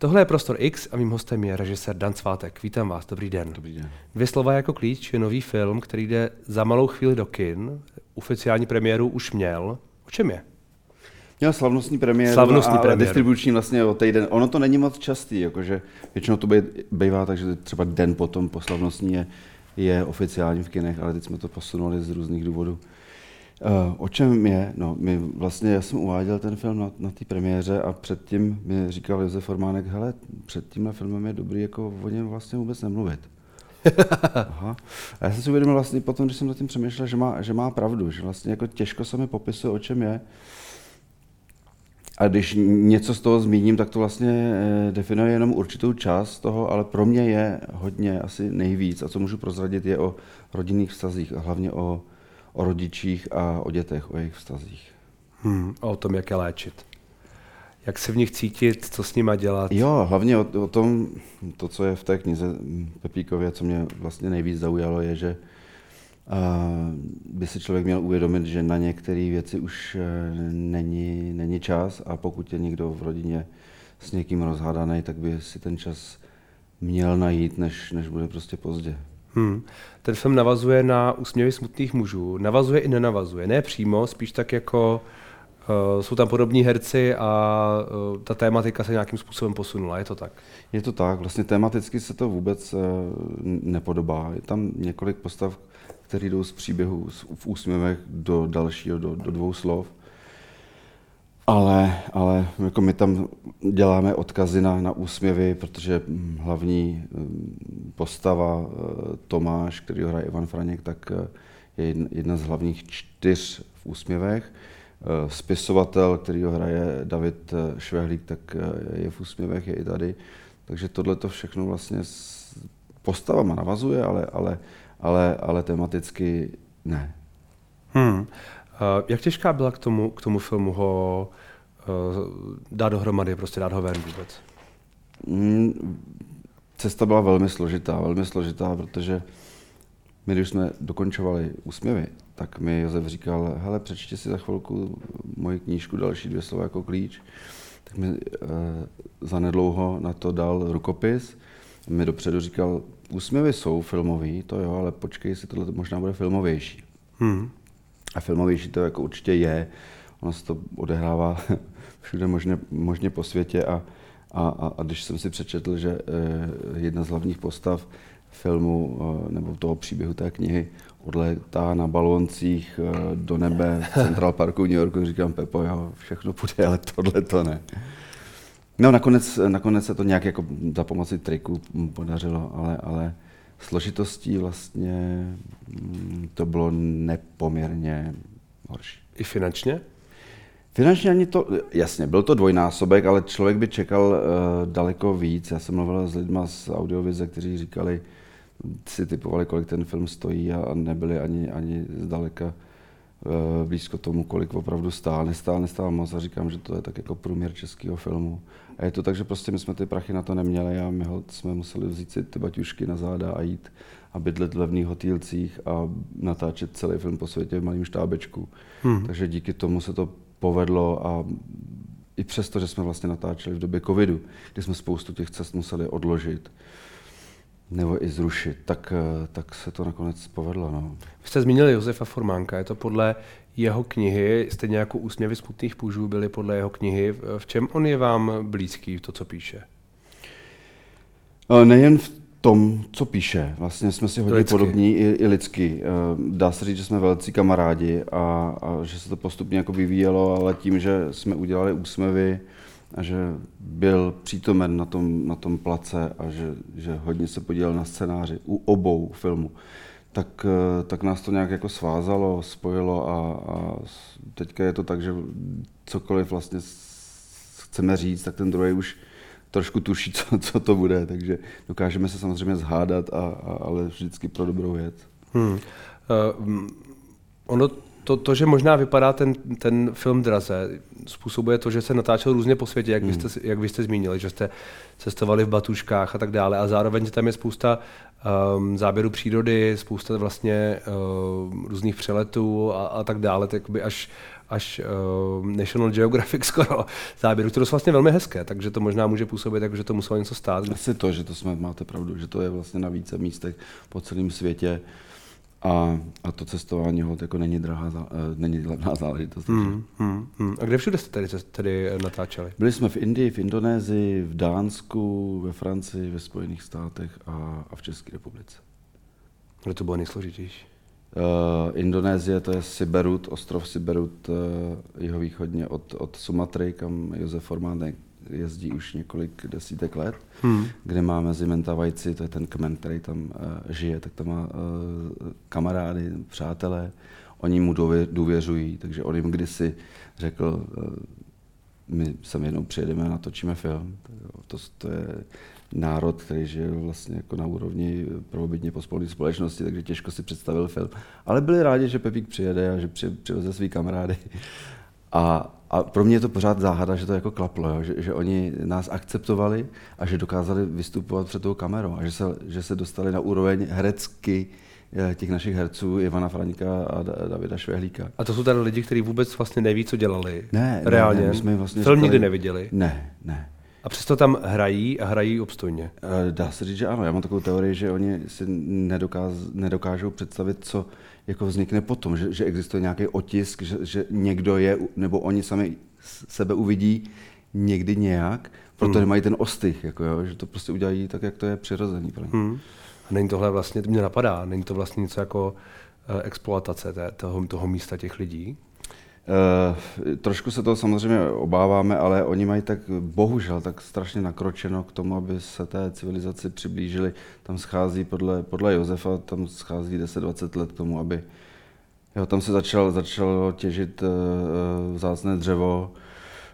Tohle je Prostor X a mým hostem je režisér Dan Svátek. Vítám vás, dobrý den. Dobrý den. Dvě slova jako klíč je nový film, který jde za malou chvíli do kin. Oficiální premiéru už měl. O čem je? Měl slavnostní premiéru Slavnostní a premiéru. distribuční vlastně o týden. Ono to není moc častý, jakože většinou to bývá tak, že třeba den potom po slavnostní je, je oficiální v kinech, ale teď jsme to posunuli z různých důvodů. Uh, o čem je? No, my vlastně, já jsem uváděl ten film na, na té premiéře a předtím mi říkal Josef Formánek, hele, před tímhle filmem je dobrý jako o něm vlastně vůbec nemluvit. Aha. A já jsem si uvědomil vlastně potom, když jsem nad tím přemýšlel, že má, že má pravdu, že vlastně jako těžko se mi popisuje, o čem je. A když něco z toho zmíním, tak to vlastně eh, definuje jenom určitou část toho, ale pro mě je hodně asi nejvíc. A co můžu prozradit, je o rodinných vztazích a hlavně o, o rodičích a o dětech, o jejich vztazích. Hmm, o tom, jak je léčit. Jak se v nich cítit, co s nima dělat. Jo, hlavně o, o tom, to, co je v té knize Pepíkově, co mě vlastně nejvíc zaujalo, je, že a by si člověk měl uvědomit, že na některé věci už eh, není, není čas a pokud je někdo v rodině s někým rozhádaný, tak by si ten čas měl najít, než, než bude prostě pozdě. Hmm. Ten film navazuje na úsměvy smutných mužů. Navazuje i nenavazuje. Ne přímo, spíš tak jako uh, jsou tam podobní herci a uh, ta tématika se nějakým způsobem posunula. Je to tak? Je to tak. Vlastně tematicky se to vůbec uh, nepodobá. Je tam několik postav, které jdou z příběhu v úsměvech do dalšího, do, do dvou slov. Ale, ale jako my tam děláme odkazy na, na úsměvy, protože hlavní postava Tomáš, který hraje Ivan Franěk, tak je jedna, z hlavních čtyř v úsměvech. Spisovatel, který ho hraje David Švehlík, tak je v úsměvech, je i tady. Takže tohle to všechno vlastně s postavama navazuje, ale, ale, ale, ale tematicky ne. Hmm. Jak těžká byla k tomu, k tomu filmu ho dát dohromady, prostě dát ho ven vůbec? Cesta byla velmi složitá, velmi složitá, protože my, když jsme dokončovali úsměvy, tak mi Josef říkal, hele, přečti si za chvilku moji knížku Další dvě slova jako klíč. Tak mi uh, zanedlouho na to dal rukopis. Mi dopředu říkal, úsměvy jsou filmový, to jo, ale počkej si, tohle možná bude filmovější. Hmm. A filmovější to jako určitě je. Ono se to odehrává všude možně, možně po světě a, a, a, a když jsem si přečetl, že eh, jedna z hlavních postav filmu eh, nebo toho příběhu té knihy odletá na baloncích eh, do nebe v Central Parku v New Yorku, říkám Pepo, jo, všechno půjde, ale tohle to ne. No nakonec, nakonec se to nějak jako za pomoci triku podařilo, ale, ale složitostí vlastně mm, to bylo nepoměrně horší. I finančně? Finančně ani to, jasně, byl to dvojnásobek, ale člověk by čekal uh, daleko víc. Já jsem mluvil s lidmi z Audiovize, kteří říkali, si typovali, kolik ten film stojí a nebyli ani, ani zdaleka uh, blízko tomu, kolik opravdu stál. Nestál, nestál moc a říkám, že to je tak jako průměr českého filmu. A je to tak, že prostě my jsme ty prachy na to neměli a my jsme museli vzít si ty baťušky na záda a jít a bydlet v levných hotýlcích a natáčet celý film po světě v malém štábečku. Hmm. Takže díky tomu se to povedlo a i přesto, že jsme vlastně natáčeli v době covidu, kdy jsme spoustu těch cest museli odložit nebo i zrušit, tak, tak se to nakonec povedlo. No. Vy jste zmínili Josefa Formánka, je to podle jeho knihy, stejně jako Úsměvy smutných půžů byly podle jeho knihy. V čem on je vám blízký, to, co píše? Nejen v tom, co píše. Vlastně jsme si hodně lidsky. podobní i, i lidsky. Dá se říct, že jsme velcí kamarádi a, a že se to postupně jako vyvíjelo, ale tím, že jsme udělali úsměvy a že byl přítomen na tom, na tom place a že, že hodně se podílel na scénáři u obou filmů, tak, tak nás to nějak jako svázalo, spojilo a, a teďka je to tak, že cokoliv vlastně chceme říct, tak ten druhý už trošku tuší, co, co to bude, takže dokážeme se samozřejmě zhádat, a, a, ale vždycky pro dobrou věc. Hmm. Uh, ono to, to, že možná vypadá ten, ten film draze, způsobuje to, že se natáčel různě po světě, jak, hmm. vy jste, jak vy jste zmínili, že jste cestovali v batuškách a tak dále. A zároveň tam je spousta um, záběrů přírody, spousta vlastně uh, různých přeletů a, a tak dále, tak až až uh, National Geographic skoro záběru, které jsou vlastně velmi hezké, takže to možná může působit jako, že to muselo něco stát. Asi to, že to jsme, máte pravdu, že to je vlastně na více místech po celém světě a, a to cestování hod jako není drahá, uh, není levná záležitost. Hmm, hmm, hmm. A kde všude jste tady, tady natáčeli? Byli jsme v Indii, v Indonésii, v Dánsku, ve Francii, ve Spojených státech a, a v České republice. Kde to bylo nejsložitější? Uh, Indonésie to je Siberut, ostrov Siberut uh, jihovýchodně od, od Sumatry, kam Josef Formánek jezdí už několik desítek let, hmm. kde má mezi Mentavajci, to je ten kmen, který tam uh, žije, tak tam má uh, kamarády, přátelé, oni mu důvěřují, takže on jim kdysi řekl, uh, my sem jednou přijedeme a natočíme film. To, to je národ, který žije vlastně jako na úrovni prvobytně pospolní společnosti, takže těžko si představil film. Ale byli rádi, že Pepík přijede a že přiveze svý kamarády. A, a pro mě je to pořád záhada, že to jako klaplo, jo? Že, že oni nás akceptovali a že dokázali vystupovat před tou kamerou a že se, že se dostali na úroveň herecky eh, těch našich herců, Ivana Fraňka a Davida Švehlíka. A to jsou tady lidi, kteří vůbec vlastně neví, co dělali. Ne, reálně. Ne, ne, my jsme vlastně Film říkali, nikdy neviděli. Ne, ne. A přesto tam hrají a hrají obstojně. Eh, dá se říct, že ano. Já mám takovou teorii, že oni si nedokáz, nedokážou představit, co jako vznikne potom, že, že existuje nějaký otisk, že, že někdo je, nebo oni sami sebe uvidí někdy nějak, proto hmm. nemají ten ostych, jako jo, že to prostě udělají tak, jak to je přirozený. Hmm. A není tohle vlastně, to mě napadá, není to vlastně něco jako uh, exploatace té, toho, toho místa těch lidí? Uh, trošku se toho samozřejmě obáváme, ale oni mají tak bohužel tak strašně nakročeno k tomu, aby se té civilizaci přiblížili. Tam schází podle, podle Josefa, tam schází 10-20 let k tomu, aby jo, tam se začal, začalo těžit uh, vzácné dřevo.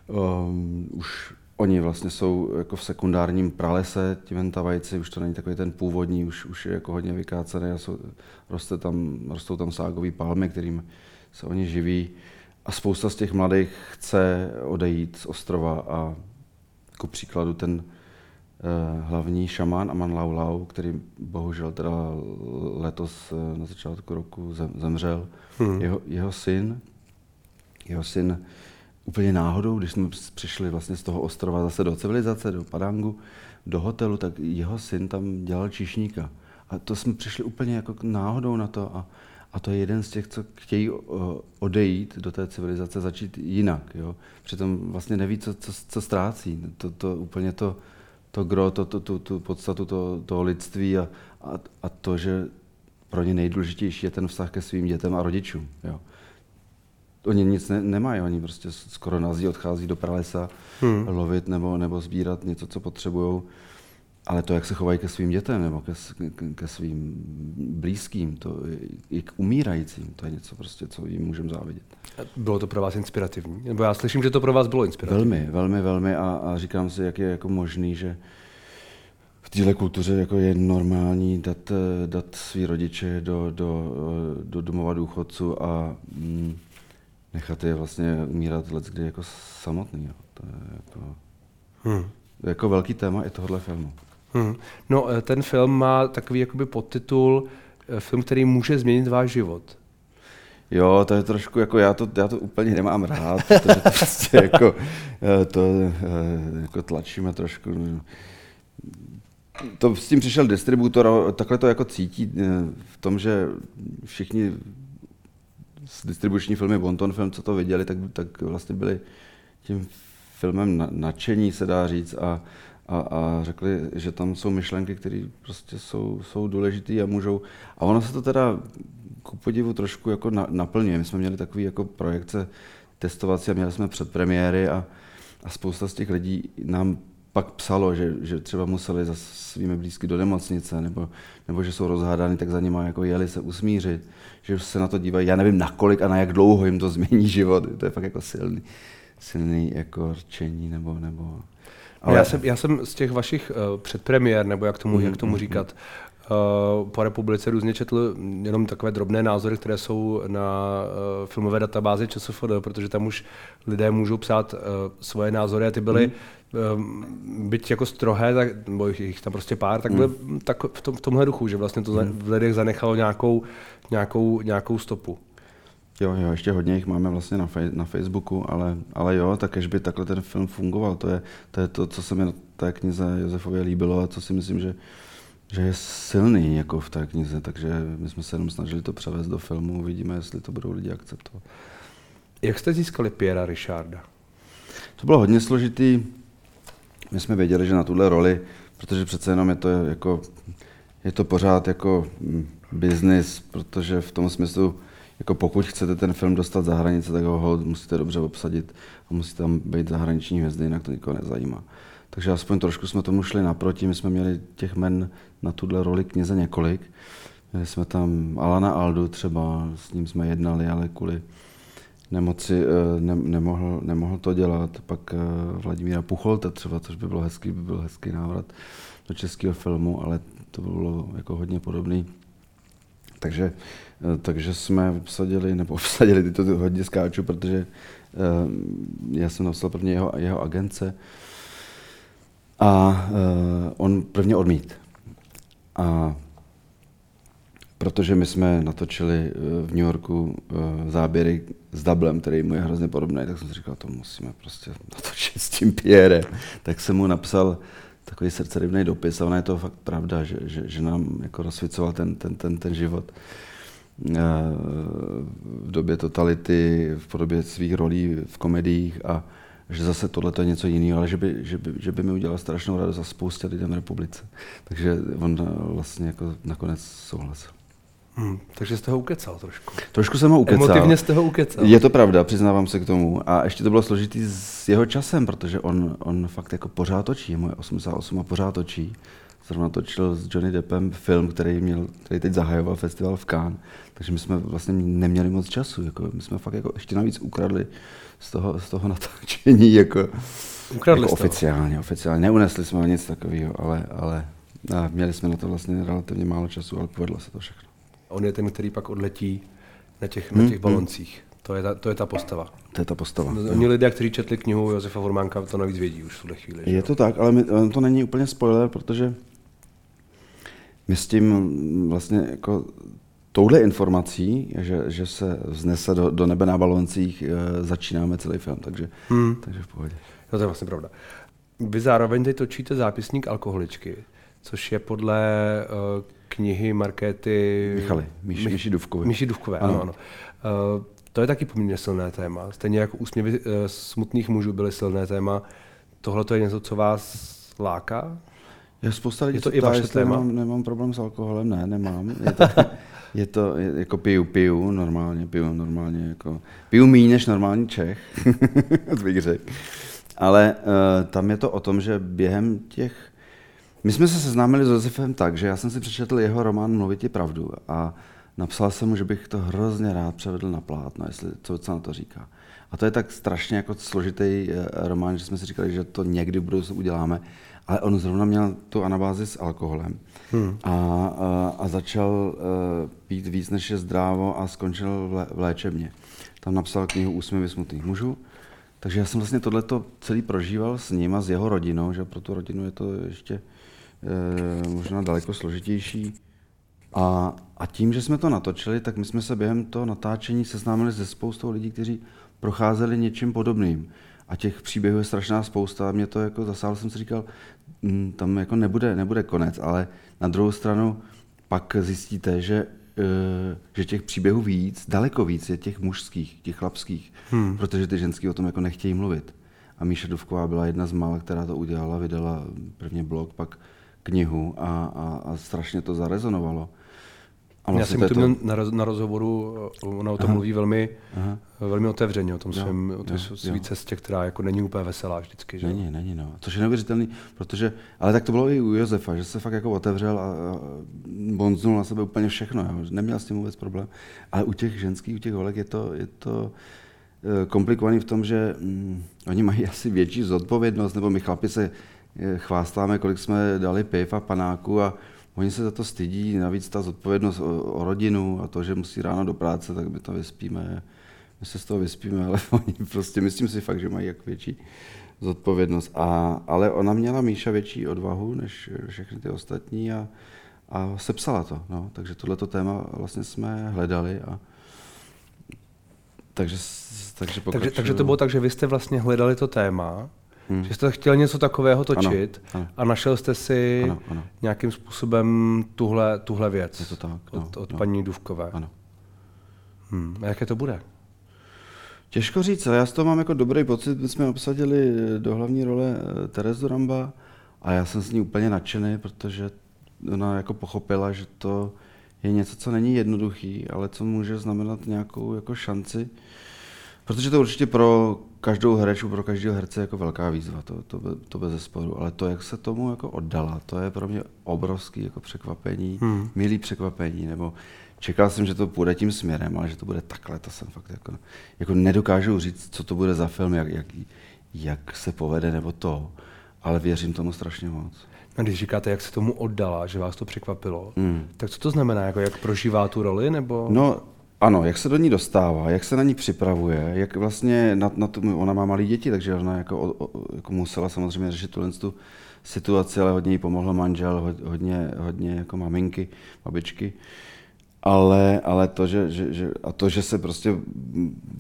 Um, už oni vlastně jsou jako v sekundárním pralese, ti mentavajci, už to není takový ten původní, už, už je jako hodně vykácený a jsou, roste tam, rostou tam ságové palmy, kterým se oni živí. A spousta z těch mladých chce odejít z ostrova a jako příkladu ten uh, hlavní šamán Aman Lau Lau, který bohužel teda letos uh, na začátku roku zem, zemřel. Hmm. Jeho, jeho syn, jeho syn úplně náhodou, když jsme přišli vlastně z toho ostrova zase do civilizace, do Padangu, do hotelu, tak jeho syn tam dělal číšníka. A to jsme přišli úplně jako náhodou na to a a to je jeden z těch, co chtějí odejít do té civilizace, začít jinak. Jo? Přitom vlastně neví, co, co, co ztrácí. To, to úplně to, to gro, to, to, tu, tu podstatu to, toho lidství a, a, a to, že pro ně nejdůležitější je ten vztah ke svým dětem a rodičům. Jo? Oni nic ne, nemají, oni prostě skoro na odchází do pralesa hmm. lovit nebo, nebo sbírat něco, co potřebují ale to, jak se chovají ke svým dětem nebo ke, ke, ke svým blízkým, to i k umírajícím, to je něco prostě, co jim můžeme závidět. Bylo to pro vás inspirativní? Nebo já slyším, že to pro vás bylo inspirativní. Velmi, velmi, velmi a, a říkám si, jak je jako možný, že v téhle kultuře jako je normální dát, dát svý rodiče do, do, do domova důchodců a mm, nechat je vlastně umírat let, kdy jako samotný. Jo. To je jako, hmm. jako velký téma i tohohle filmu. Hmm. No, eh, ten film má takový jakoby podtitul eh, film, který může změnit váš život. Jo, to je trošku jako, já to, já to úplně nemám rád, protože to prostě jako, eh, to jako tlačíme trošku. To s tím přišel distributor, takhle to jako cítí v tom, že všichni z distribuční filmy Bonton Film, co to viděli, tak, tak vlastně byli tím filmem nadšení, se dá říct, a a, a řekli, že tam jsou myšlenky, které prostě jsou, jsou důležité a můžou. A ono se to teda ku podivu trošku jako na, naplňuje. My jsme měli takový jako projekce testovací a měli jsme předpremiéry a, a spousta z těch lidí nám pak psalo, že, že třeba museli za svými blízky do nemocnice, nebo, nebo že jsou rozhádány, tak za nimi jako jeli se usmířit, že se na to dívají, já nevím nakolik a na jak dlouho jim to změní život. To je fakt jako silný, silný jako rčení nebo, nebo ale... Já, jsem, já jsem z těch vašich uh, předpremiér, nebo jak tomu, mm, jak tomu mm, říkat, uh, po republice různě četl jenom takové drobné názory, které jsou na uh, filmové databázi ČSFD, protože tam už lidé můžou psát uh, svoje názory a ty byly mm. byť jako strohé, tak, nebo jich tam prostě pár, tak byly mm. tak v, tom, v tomhle duchu, že vlastně to mm. v lidech zanechalo nějakou, nějakou, nějakou stopu. Jo, jo, ještě hodně jich máme vlastně na, fej, na Facebooku, ale, ale jo, tak až by takhle ten film fungoval, to je, to je to, co se mi na té knize Josefově líbilo a co si myslím, že, že je silný jako v té knize, takže my jsme se jenom snažili to převést do filmu, uvidíme, jestli to budou lidi akceptovat. Jak jste získali Piera Richarda? To bylo hodně složitý. My jsme věděli, že na tuhle roli, protože přece jenom je to jako, je to pořád jako mm, business, protože v tom smyslu, jako pokud chcete ten film dostat za hranice, tak ho musíte dobře obsadit a musí tam být zahraniční hvězdy, jinak to nikoho nezajímá. Takže aspoň trošku jsme tomu šli naproti, my jsme měli těch men na tuhle roli knize několik. Měli jsme tam Alana Aldu třeba, s ním jsme jednali, ale kvůli nemoci eh, ne, nemohl, nemohl to dělat. Pak eh, Vladimíra Pucholta třeba, což by bylo hezký, by byl hezký návrat do českého filmu, ale to bylo jako hodně podobný. Takže, eh, takže jsme obsadili, nebo obsadili, ty to hodně skáču, protože já jsem napsal prvně jeho, jeho agence a on prvně odmít. A protože my jsme natočili eh, v New Yorku eh, záběry s Dublem, který mu je hrozně podobný, tak jsem si říkal, to musíme prostě natočit s tím Pierre. Tak jsem mu napsal takový srdcerivný dopis a ona je to fakt pravda, že, že, že nám jako rozsvicoval ten, ten, ten, ten život eh, v době totality, v podobě svých rolí v komediích a že zase tohle je něco jiného, ale že by, že, by, že by mi udělal strašnou radost za spoustě lidem v republice. Takže on vlastně jako nakonec souhlasil. Hmm, takže jste ho ukecal trošku. Trošku jsem ho ukecal. Emotivně jste ho ukecal. Je to pravda, přiznávám se k tomu. A ještě to bylo složitý s jeho časem, protože on, on fakt jako pořád točí. Je moje 88 a pořád točí. Zrovna točil s Johnny Deppem film, který, měl, který teď zahajoval festival v Cannes. Takže my jsme vlastně neměli moc času. Jako, my jsme fakt jako ještě navíc ukradli z toho, z toho natáčení. Jako, ukradli jako oficiálně, oficiálně. Neunesli jsme nic takového, ale, ale a měli jsme na to vlastně relativně málo času, ale povedlo se to všechno. On je ten, který pak odletí na těch, hmm, na těch baloncích. Hmm. To je, ta, to je ta postava. To je ta postava. No, oni lidé, kteří četli knihu Josefa Formánka, to navíc vědí už v tuhle chvíli. Je že? to tak, ale my, to není úplně spoiler, protože my s tím vlastně jako touhle informací, že, že se vznese do, do nebe na baloncích, e, začínáme celý film, takže, hmm. takže v pohodě. No to je vlastně pravda. Vy zároveň teď točíte zápisník alkoholičky, což je podle uh, knihy Markéty... Michaly, Míši, Mich, Míši Duvkové. Míši Duvkové, ano. ano, ano. Uh, to je taky poměrně silné téma. Stejně jako úsměvy uh, smutných mužů byly silné téma. Tohle to je něco, co vás láká? Je spousta lidí, je to i vaše téma? Nemám, nemám problém s alkoholem, ne, nemám. Je to, je to je, jako piju, piju, normálně, piju normálně, jako, piju méně než normální Čech, bych řekl. Ale uh, tam je to o tom, že během těch my jsme se seznámili s Josefem tak, že já jsem si přečetl jeho román Mluvit ti pravdu a napsal jsem mu, že bych to hrozně rád převedl na plátno, jestli co, co na to říká. A to je tak strašně jako složitý eh, román, že jsme si říkali, že to někdy v budoucnu uděláme. Ale on zrovna měl tu anabázi s alkoholem hmm. a, a, a začal uh, pít víc než je zdrávo a skončil v, lé, v léčebně. Tam napsal knihu Úsměvy smutných mužů. Takže já jsem vlastně tohleto celý prožíval s ním a s jeho rodinou, že pro tu rodinu je to ještě Eh, možná daleko složitější. A, a tím, že jsme to natočili, tak my jsme se během toho natáčení seznámili se spoustou lidí, kteří procházeli něčím podobným. A těch příběhů je strašná spousta. A mě to jako zasáhl, jsem si říkal, hm, tam jako nebude, nebude konec, ale na druhou stranu pak zjistíte, že, eh, že těch příběhů víc, daleko víc je těch mužských, těch chlapských, hmm. protože ty ženský o tom jako nechtějí mluvit. A Míša Duvková byla jedna z mála, která to udělala, vydala prvně blog, pak knihu a, a, a strašně to zarezonovalo. A vlastně Já jsem to... měl na, na rozhovoru, ona o tom Aha. mluví velmi, Aha. velmi otevřeně, o tom jo, svém, o té své cestě, která jako není úplně veselá vždycky. Že? Není, není, no. Což je neuvěřitelný, protože, ale tak to bylo i u Josefa, že se fakt jako otevřel a, a bonznul na sebe úplně všechno, jo. neměl s tím vůbec problém. Ale u těch ženských, u těch holek je to, je to eh, komplikovaný v tom, že mm, oni mají asi větší zodpovědnost, nebo my chlapi se chvástáme, kolik jsme dali piv a panáku a oni se za to stydí, navíc ta zodpovědnost o, o rodinu a to, že musí ráno do práce, tak my to vyspíme. My se z toho vyspíme, ale oni prostě, myslím si fakt, že mají jak větší zodpovědnost. A, ale ona měla Míša větší odvahu než všechny ty ostatní a, a sepsala to. No. Takže tohleto téma vlastně jsme hledali a takže, takže, takže, takže to bylo tak, že vy jste vlastně hledali to téma, Hmm. Že jste chtěl něco takového točit ano, ano. a našel jste si ano, ano. nějakým způsobem tuhle, tuhle věc Je to tak, no, od, od no. paní Duvkové. Ano. Hmm. A jaké to bude? Těžko říct, ale já z toho mám jako dobrý pocit. My jsme obsadili do hlavní role eh, Terezu Ramba a já jsem s ní úplně nadšený, protože ona jako pochopila, že to je něco, co není jednoduchý, ale co může znamenat nějakou jako šanci. Protože to určitě pro každou herečku, pro každého herce jako velká výzva, to, to, to bez zesporu. Ale to, jak se tomu jako oddala, to je pro mě obrovský jako překvapení, hmm. milý překvapení, nebo čekal jsem, že to půjde tím směrem, ale že to bude takhle, to jsem fakt jako, jako nedokážu říct, co to bude za film, jak, jak, jak se povede nebo to, ale věřím tomu strašně moc. A když říkáte, jak se tomu oddala, že vás to překvapilo, mm. tak co to znamená? Jako jak prožívá tu roli? Nebo... No, ano, jak se do ní dostává, jak se na ní připravuje, jak vlastně na, na tu, ona má malé děti, takže ona jako, o, jako musela samozřejmě řešit tuhle tu situaci, ale hodně jí pomohl manžel, hodně, hodně jako maminky, babičky. Ale, ale to, že, že, že, a to, že se prostě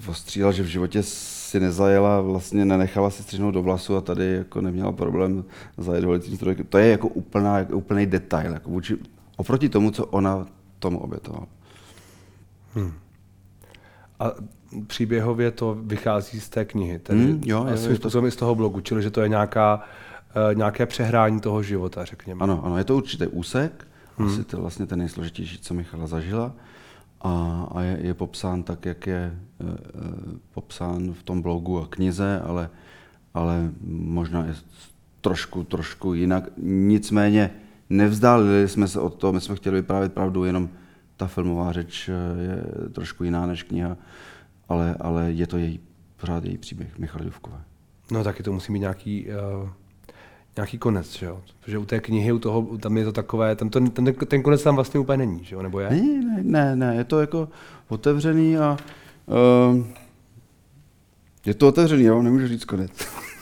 ostříla, že v životě si nezajela, vlastně nenechala si střihnout do vlasu a tady jako neměla problém zajet strojkem, to je jako úplná, jako úplný detail, jako vůči, oproti tomu, co ona tomu obětovala. Hmm. A příběhově to vychází z té knihy, tedy hmm, jo, a svým způsobem to... i z toho blogu, čili že to je nějaká, uh, nějaké přehrání toho života, řekněme. Ano, ano, je to určitý úsek, hmm. asi to vlastně ten nejsložitější, co Michala zažila a, a je, je popsán tak, jak je uh, popsán v tom blogu a knize, ale, ale možná je trošku, trošku jinak. Nicméně nevzdálili jsme se od toho, my jsme chtěli vyprávět pravdu, jenom ta filmová řeč je trošku jiná než kniha, ale, ale je to její, pořád její příběh Michaly Duvkové. No taky to musí mít nějaký uh nějaký konec, že jo? Protože u té knihy, u toho, tam je to takové, ten, ten, ten, ten konec tam vlastně úplně není, že jo? Nebo je? Ne, ne, ne, ne, je to jako otevřený a uh, je to otevřený, jo, nemůžu říct konec.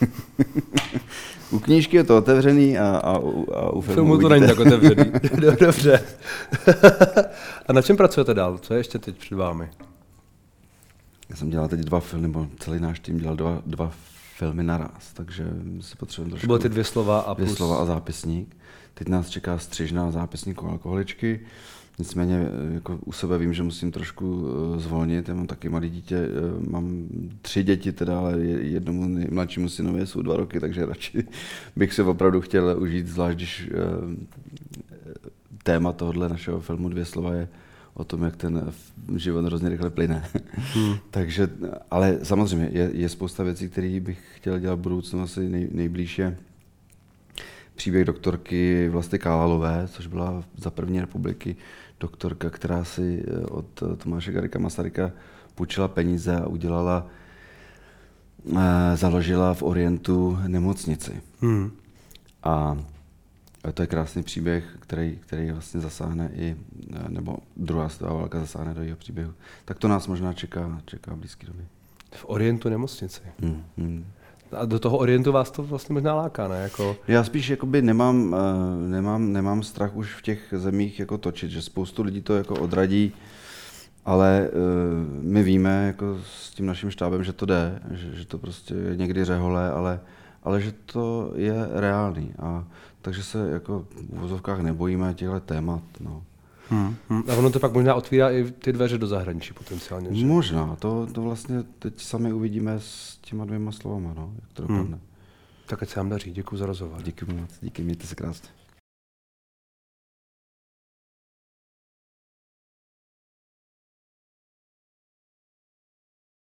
u knížky je to otevřený a, a, a u filmu, filmu to není tak otevřený. Dobře. a na čem pracujete dál? Co je ještě teď před vámi? Já jsem dělal teď dva filmy, nebo celý náš tým dělal dva, dva filmy naraz, takže si potřebujeme trošku... To bylo ty dvě slova a plus... Dvě slova a zápisník. Teď nás čeká střižná zápisníku alkoholičky. Nicméně jako u sebe vím, že musím trošku eh, zvolnit. Já mám taky malé dítě, eh, mám tři děti teda, ale jednomu nejmladšímu synovi jsou dva roky, takže radši bych se opravdu chtěl užít, zvlášť když téma tohohle našeho filmu Dvě slova je o tom, jak ten život hrozně rychle plyne. Hmm. Takže, ale samozřejmě je, je spousta věcí, které bych chtěl dělat v budoucnu asi nej, nejblíž je příběh doktorky Vlasty Kálalové, což byla za první republiky doktorka, která si eh, od Tomáše Garika Masaryka půjčila peníze a udělala, eh, založila v Orientu nemocnici. Hmm. A to je krásný příběh, který, který vlastně zasáhne i, nebo druhá světová válka zasáhne do jeho příběhu. Tak to nás možná čeká, čeká v blízké době. V Orientu nemocnici. Hmm, hmm. A do toho Orientu vás to vlastně možná láká, ne? Jako... Já spíš jakoby nemám, uh, nemám, nemám strach už v těch zemích jako točit, že spoustu lidí to jako odradí, ale uh, my víme jako s tím naším štábem, že to jde, že, že to prostě je někdy řehole, ale, ale že to je reálný. A takže se jako v vozovkách nebojíme těchto témat. No. Hmm, hmm. A ono to pak možná otvírá i ty dveře do zahraničí potenciálně. Že? Možná, to, to vlastně teď sami uvidíme s těma dvěma slovama, no, jak to hmm. dopadne. Hmm. Tak ať se vám daří, děkuji za rozhovor. Děkuji moc, díky, mějte se krásně.